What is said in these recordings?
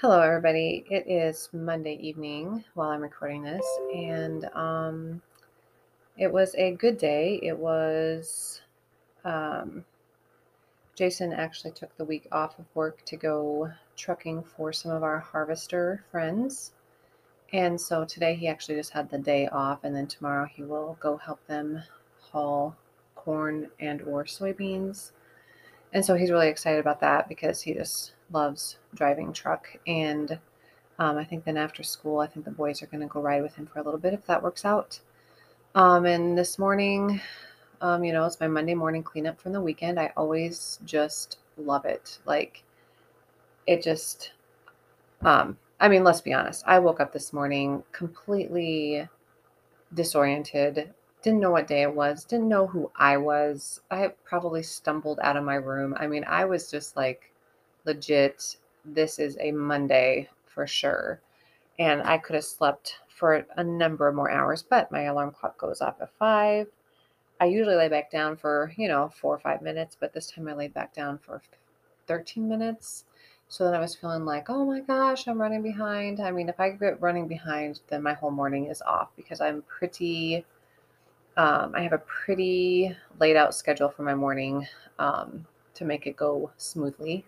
Hello, everybody. It is Monday evening while I'm recording this, and um, it was a good day. It was, um, Jason actually took the week off of work to go trucking for some of our harvester friends. And so today he actually just had the day off, and then tomorrow he will go help them haul corn and or soybeans. And so he's really excited about that because he just loves driving truck. And um, I think then after school, I think the boys are going to go ride with him for a little bit if that works out. Um, and this morning, um, you know, it's my Monday morning cleanup from the weekend. I always just love it. Like, it just, um, I mean, let's be honest. I woke up this morning completely disoriented, didn't know what day it was, didn't know who I was. I probably stumbled out of my room. I mean, I was just like, legit, this is a Monday for sure. And I could have slept for a number of more hours, but my alarm clock goes off at five. I usually lay back down for, you know, four or five minutes, but this time I laid back down for 13 minutes. So then I was feeling like, oh my gosh, I'm running behind. I mean, if I get running behind, then my whole morning is off because I'm pretty, um, I have a pretty laid out schedule for my morning um, to make it go smoothly.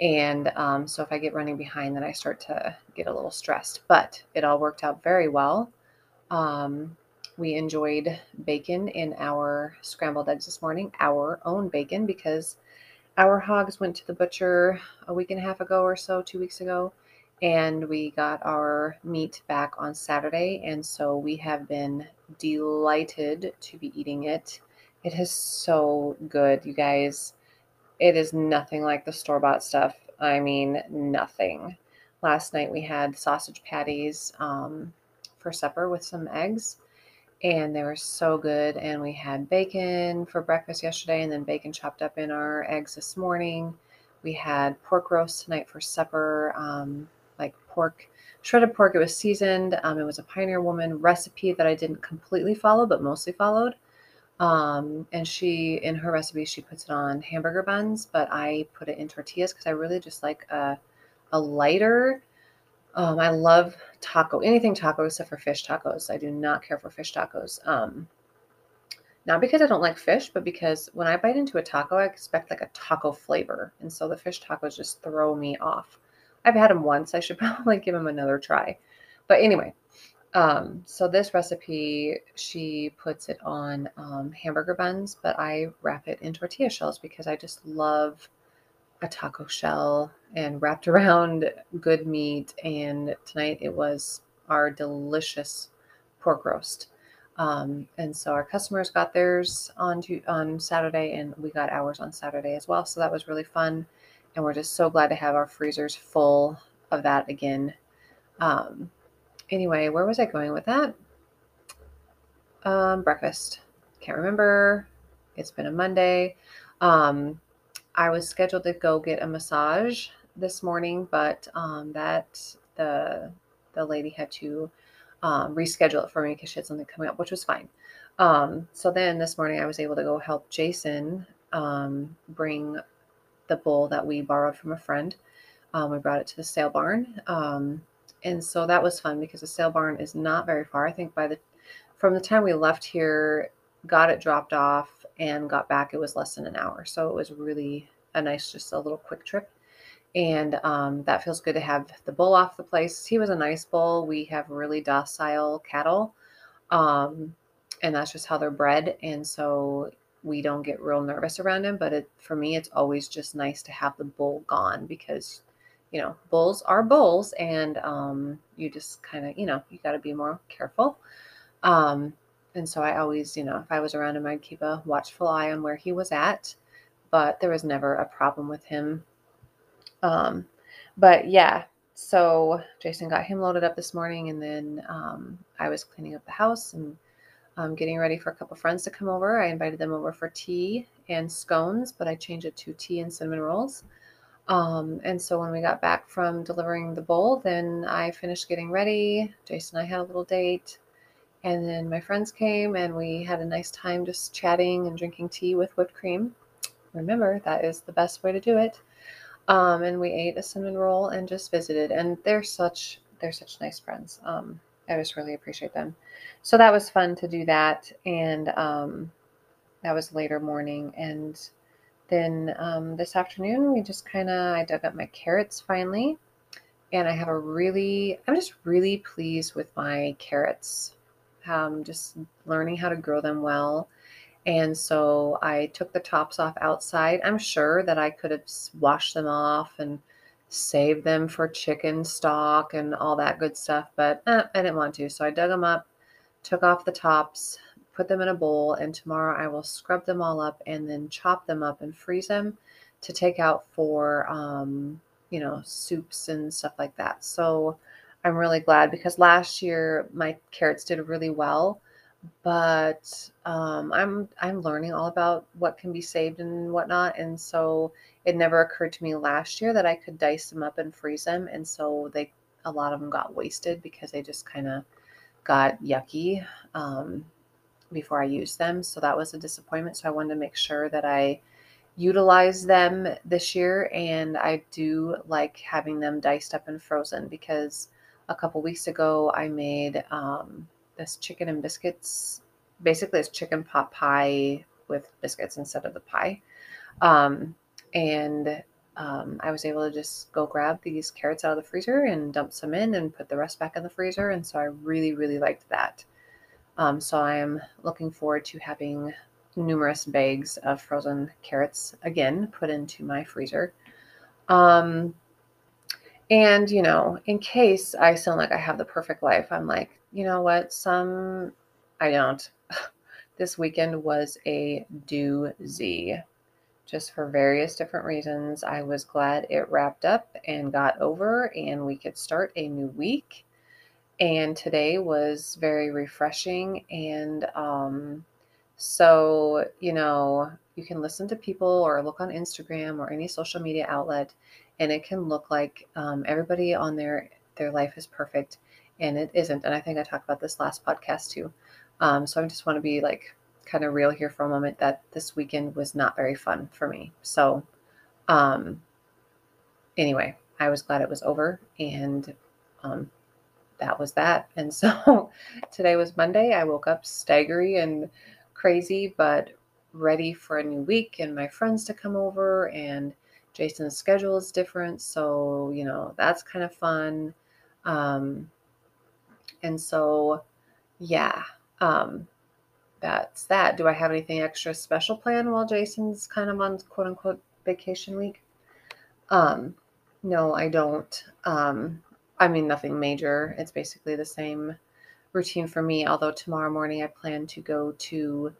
And um, so if I get running behind, then I start to get a little stressed. But it all worked out very well. Um, we enjoyed bacon in our scrambled eggs this morning, our own bacon, because our hogs went to the butcher a week and a half ago or so, two weeks ago, and we got our meat back on Saturday. And so we have been delighted to be eating it. It is so good, you guys. It is nothing like the store bought stuff. I mean, nothing. Last night we had sausage patties um, for supper with some eggs, and they were so good. And we had bacon for breakfast yesterday, and then bacon chopped up in our eggs this morning. We had pork roast tonight for supper, um, like pork, shredded pork. It was seasoned. Um, it was a Pioneer Woman recipe that I didn't completely follow, but mostly followed. Um, and she, in her recipe, she puts it on hamburger buns, but I put it in tortillas because I really just like a, a lighter. Um, I love taco, anything taco except for fish tacos. I do not care for fish tacos. Um, not because I don't like fish, but because when I bite into a taco, I expect like a taco flavor. And so the fish tacos just throw me off. I've had them once. I should probably give them another try. But anyway, um, so this recipe, she puts it on um, hamburger buns, but I wrap it in tortilla shells because I just love a taco shell and wrapped around good meat. And tonight it was our delicious pork roast. Um, and so our customers got theirs on on Saturday, and we got ours on Saturday as well. So that was really fun, and we're just so glad to have our freezers full of that again. Um, anyway, where was I going with that? Um, breakfast. Can't remember. It's been a Monday. Um, I was scheduled to go get a massage this morning, but um, that the the lady had to um, reschedule it for me because she had something coming up, which was fine. Um, so then this morning I was able to go help Jason um, bring the bull that we borrowed from a friend. Um, we brought it to the sale barn. Um, and so that was fun because the sale barn is not very far. I think by the from the time we left here, got it dropped off and got back, it was less than an hour. So it was really a nice, just a little quick trip. And um, that feels good to have the bull off the place. He was a nice bull. We have really docile cattle. Um, and that's just how they're bred. And so we don't get real nervous around him. But it, for me, it's always just nice to have the bull gone because you know, bulls are bulls, and um, you just kind of, you know, you got to be more careful. Um, and so I always, you know, if I was around him, I'd keep a watchful eye on where he was at, but there was never a problem with him. Um, but yeah, so Jason got him loaded up this morning, and then um, I was cleaning up the house and um, getting ready for a couple friends to come over. I invited them over for tea and scones, but I changed it to tea and cinnamon rolls. Um, and so when we got back from delivering the bowl, then I finished getting ready. Jason and I had a little date. And then my friends came and we had a nice time just chatting and drinking tea with whipped cream. Remember, that is the best way to do it. Um, and we ate a cinnamon roll and just visited. And they're such they're such nice friends. Um, I just really appreciate them. So that was fun to do that, and um, that was later morning. And then um, this afternoon, we just kind of I dug up my carrots finally, and I have a really I'm just really pleased with my carrots. Um, just learning how to grow them well. And so I took the tops off outside. I'm sure that I could have washed them off and saved them for chicken stock and all that good stuff, but eh, I didn't want to. So I dug them up, took off the tops, put them in a bowl, and tomorrow I will scrub them all up and then chop them up and freeze them to take out for, um, you know, soups and stuff like that. So I'm really glad because last year my carrots did really well but um, I'm I'm learning all about what can be saved and whatnot, and so it never occurred to me last year that I could dice them up and freeze them, and so they a lot of them got wasted because they just kind of got yucky um, before I used them. So that was a disappointment. So I wanted to make sure that I utilize them this year, and I do like having them diced up and frozen because a couple weeks ago I made. Um, this chicken and biscuits. Basically, it's chicken pot pie with biscuits instead of the pie. Um, and um, I was able to just go grab these carrots out of the freezer and dump some in and put the rest back in the freezer. And so I really, really liked that. Um, so I am looking forward to having numerous bags of frozen carrots again put into my freezer. Um, and, you know, in case I sound like I have the perfect life, I'm like, you know what? Some I don't. this weekend was a doozy just for various different reasons. I was glad it wrapped up and got over, and we could start a new week. And today was very refreshing. And um, so, you know, you can listen to people or look on Instagram or any social media outlet, and it can look like um, everybody on their their life is perfect and it isn't. And I think I talked about this last podcast too. Um, so I just want to be like kind of real here for a moment that this weekend was not very fun for me. So, um, anyway, I was glad it was over and, um, that was that. And so today was Monday. I woke up staggery and crazy, but ready for a new week and my friends to come over and Jason's schedule is different. So, you know, that's kind of fun. Um, and so, yeah, um, that's that. Do I have anything extra special planned while Jason's kind of on quote unquote vacation week? Um, no, I don't. Um, I mean, nothing major. It's basically the same routine for me. Although tomorrow morning I plan to go to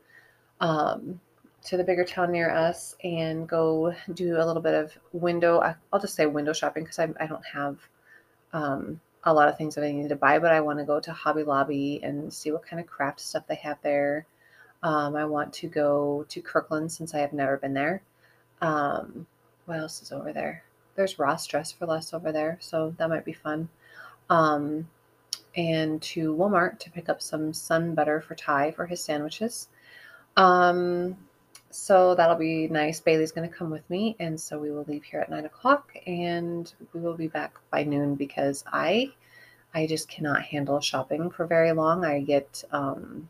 um, to the bigger town near us and go do a little bit of window. I'll just say window shopping because I, I don't have um, a lot of things that I need to buy, but I want to go to Hobby Lobby and see what kind of craft stuff they have there. Um, I want to go to Kirkland since I have never been there. Um, what else is over there? There's Ross Dress for Less over there, so that might be fun. Um, and to Walmart to pick up some sun butter for Ty for his sandwiches. Um, so that'll be nice. Bailey's going to come with me, and so we will leave here at nine o'clock, and we will be back by noon because I, I just cannot handle shopping for very long. I get, um,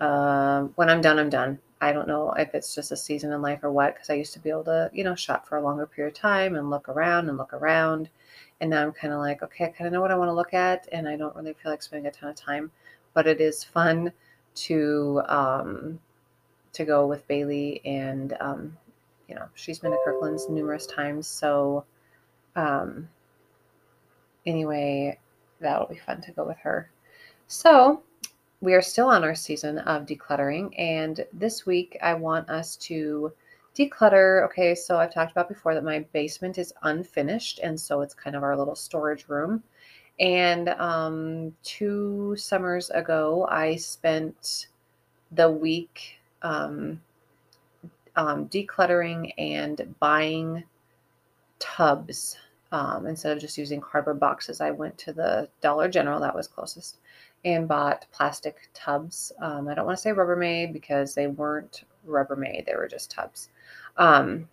uh, when I'm done, I'm done. I don't know if it's just a season in life or what, because I used to be able to, you know, shop for a longer period of time and look around and look around. And now I'm kind of like, okay, I kind of know what I want to look at, and I don't really feel like spending a ton of time, but it is fun to, um, to go with Bailey, and um, you know she's been to Kirkland's numerous times. So um, anyway, that'll be fun to go with her. So we are still on our season of decluttering, and this week I want us to declutter. Okay, so I've talked about before that my basement is unfinished, and so it's kind of our little storage room. And um, two summers ago, I spent the week um, um, decluttering and buying tubs um, instead of just using cardboard boxes. I went to the Dollar General that was closest and bought plastic tubs. Um, I don't want to say Rubbermaid because they weren't Rubbermaid; they were just tubs. Um,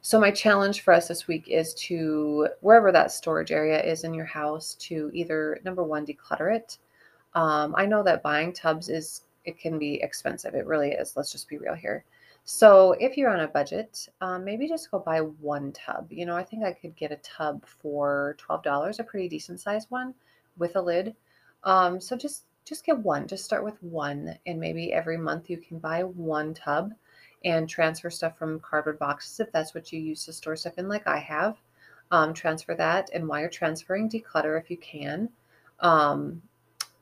so my challenge for us this week is to wherever that storage area is in your house to either number one declutter it. Um, I know that buying tubs is it can be expensive. It really is. Let's just be real here. So if you're on a budget, um, maybe just go buy one tub. You know, I think I could get a tub for twelve dollars, a pretty decent sized one with a lid. Um, so just just get one. Just start with one, and maybe every month you can buy one tub and transfer stuff from cardboard boxes if that's what you use to store stuff in, like I have. Um, transfer that, and while you're transferring, declutter if you can. Um,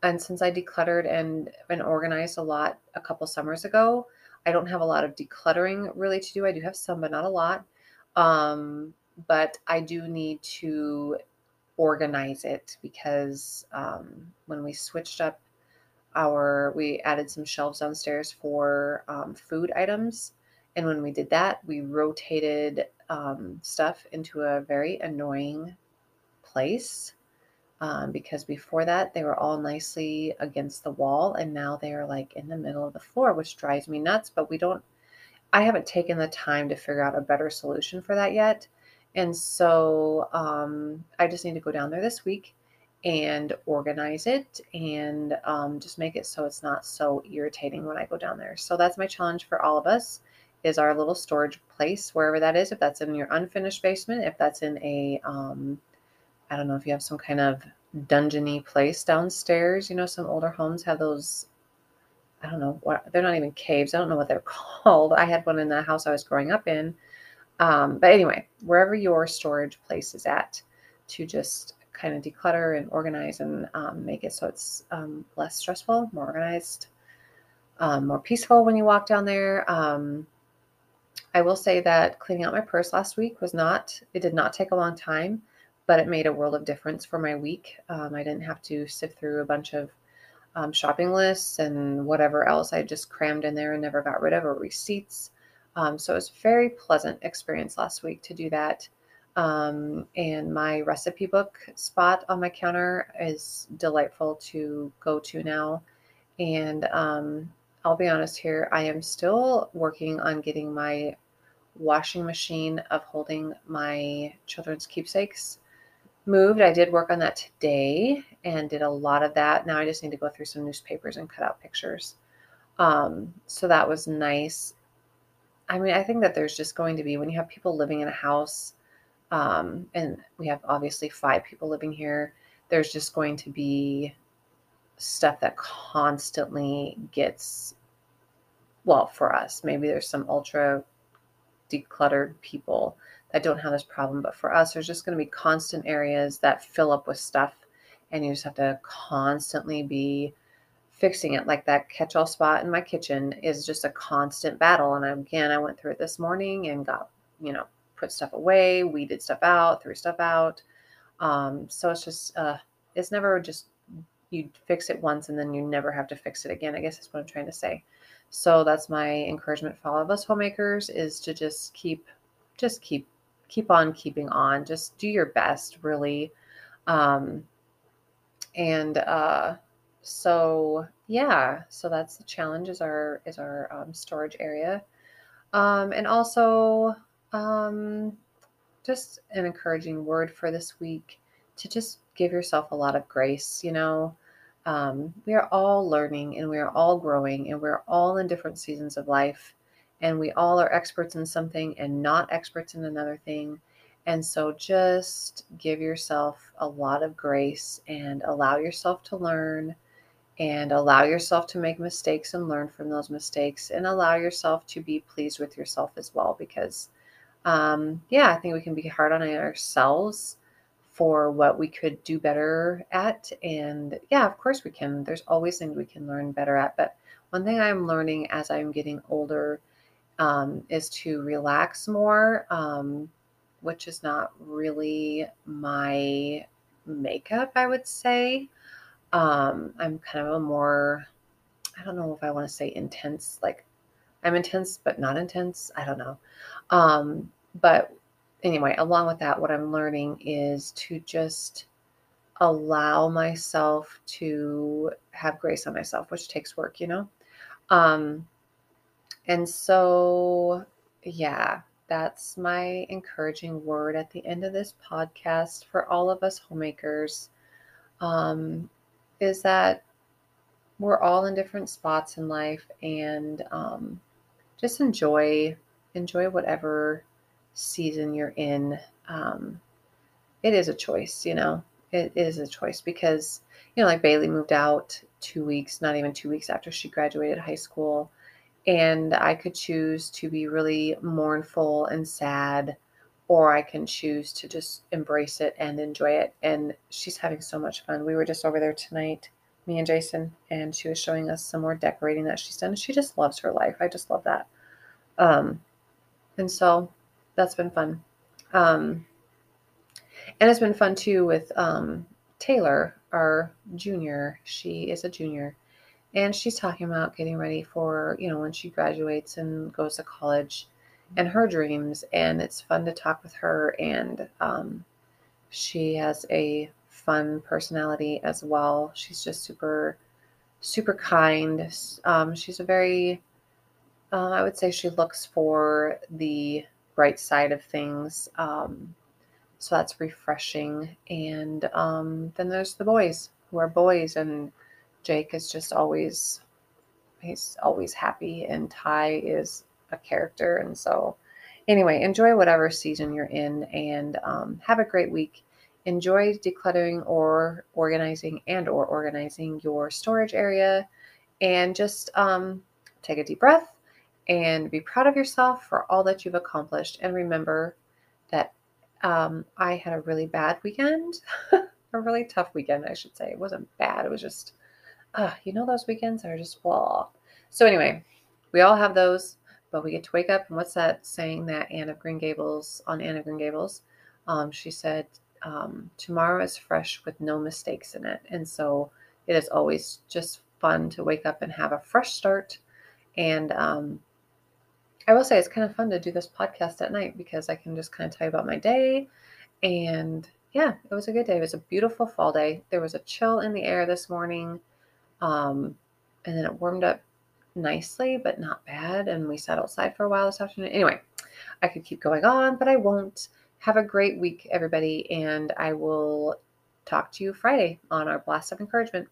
and since I decluttered and and organized a lot a couple summers ago, I don't have a lot of decluttering really to do. I do have some, but not a lot. Um, but I do need to organize it because um, when we switched up our we added some shelves downstairs for um, food items and when we did that we rotated um, stuff into a very annoying place um, because before that they were all nicely against the wall and now they are like in the middle of the floor which drives me nuts but we don't i haven't taken the time to figure out a better solution for that yet and so um, i just need to go down there this week and organize it and um, just make it so it's not so irritating when I go down there. So that's my challenge for all of us is our little storage place wherever that is if that's in your unfinished basement if that's in a um, I don't know if you have some kind of dungeony place downstairs you know some older homes have those I don't know what they're not even caves I don't know what they're called. I had one in the house I was growing up in. Um, but anyway wherever your storage place is at to just kind of declutter and organize and um, make it so it's um, less stressful, more organized, um, more peaceful when you walk down there. Um, I will say that cleaning out my purse last week was not, it did not take a long time, but it made a world of difference for my week. Um, I didn't have to sift through a bunch of um, shopping lists and whatever else I just crammed in there and never got rid of, or receipts. so it was a very pleasant experience last week to do that. Um, and my recipe book spot on my counter is delightful to go to now. And um, I'll be honest here, I am still working on getting my washing machine of holding my children's keepsakes moved. I did work on that today and did a lot of that. Now I just need to go through some newspapers and cut out pictures. Um, so that was nice. I mean, I think that there's just going to be, when you have people living in a house, um, and we have obviously five people living here, there's just going to be stuff that constantly gets, well, for us, maybe there's some ultra decluttered people that don't have this problem, but for us, there's just going to be constant areas that fill up with stuff, and you just have to constantly be fixing it. Like that catch all spot in my kitchen is just a constant battle. And again, I went through it this morning and got, you know, put stuff away, weeded stuff out, threw stuff out. Um, so it's just, uh, it's never just you fix it once and then you never have to fix it again. I guess that's what I'm trying to say. So that's my encouragement for all of us homemakers is to just keep, just keep, keep on keeping on. Just do your best, really. Um, and uh, so yeah, so that's the challenge is our is our um, storage area. Um, and also um, just an encouraging word for this week to just give yourself a lot of grace. You know, um, we are all learning and we are all growing and we're all in different seasons of life. And we all are experts in something and not experts in another thing. And so just give yourself a lot of grace and allow yourself to learn and allow yourself to make mistakes and learn from those mistakes and allow yourself to be pleased with yourself as well because um, yeah, I think we can be hard on ourselves for what we could do better at. And yeah, of course we can. There's always things we can learn better at. But one thing I'm learning as I'm getting older um, is to relax more, um, which is not really my makeup, I would say. Um, I'm kind of a more, I don't know if I want to say intense, like I'm intense, but not intense. I don't know. Um, but anyway, along with that, what I'm learning is to just allow myself to have grace on myself, which takes work, you know? Um, and so, yeah, that's my encouraging word at the end of this podcast for all of us homemakers um, is that we're all in different spots in life and um, just enjoy enjoy whatever season you're in. Um, it is a choice you know it is a choice because you know like bailey moved out two weeks not even two weeks after she graduated high school and i could choose to be really mournful and sad or i can choose to just embrace it and enjoy it and she's having so much fun we were just over there tonight me and Jason, and she was showing us some more decorating that she's done. She just loves her life. I just love that. Um, and so that's been fun. Um, and it's been fun too with um, Taylor, our junior. She is a junior, and she's talking about getting ready for you know when she graduates and goes to college, and her dreams. And it's fun to talk with her, and um, she has a fun personality as well. She's just super, super kind. Um, she's a very, uh, I would say she looks for the bright side of things. Um, so that's refreshing. And um, then there's the boys who are boys, and Jake is just always, he's always happy, and Ty is a character. And so, anyway, enjoy whatever season you're in and um, have a great week. Enjoy decluttering or organizing and or organizing your storage area. And just um, take a deep breath and be proud of yourself for all that you've accomplished. And remember that um, i had a really bad weekend a really tough weekend i should say. It wasn't bad it was just uh, you know those weekends are just blah so anyway we all have those but we get to wake up and what's that saying that anne of green gables on anne of green gables um, she said um, tomorrow is fresh with no mistakes in it. And so it is always just fun to wake up and have a fresh start. And um, I will say it's kind of fun to do this podcast at night because I can just kind of tell you about my day. And yeah, it was a good day. It was a beautiful fall day. There was a chill in the air this morning. Um, and then it warmed up nicely, but not bad. And we sat outside for a while this afternoon. Anyway, I could keep going on, but I won't. Have a great week, everybody, and I will talk to you Friday on our Blast of Encouragement.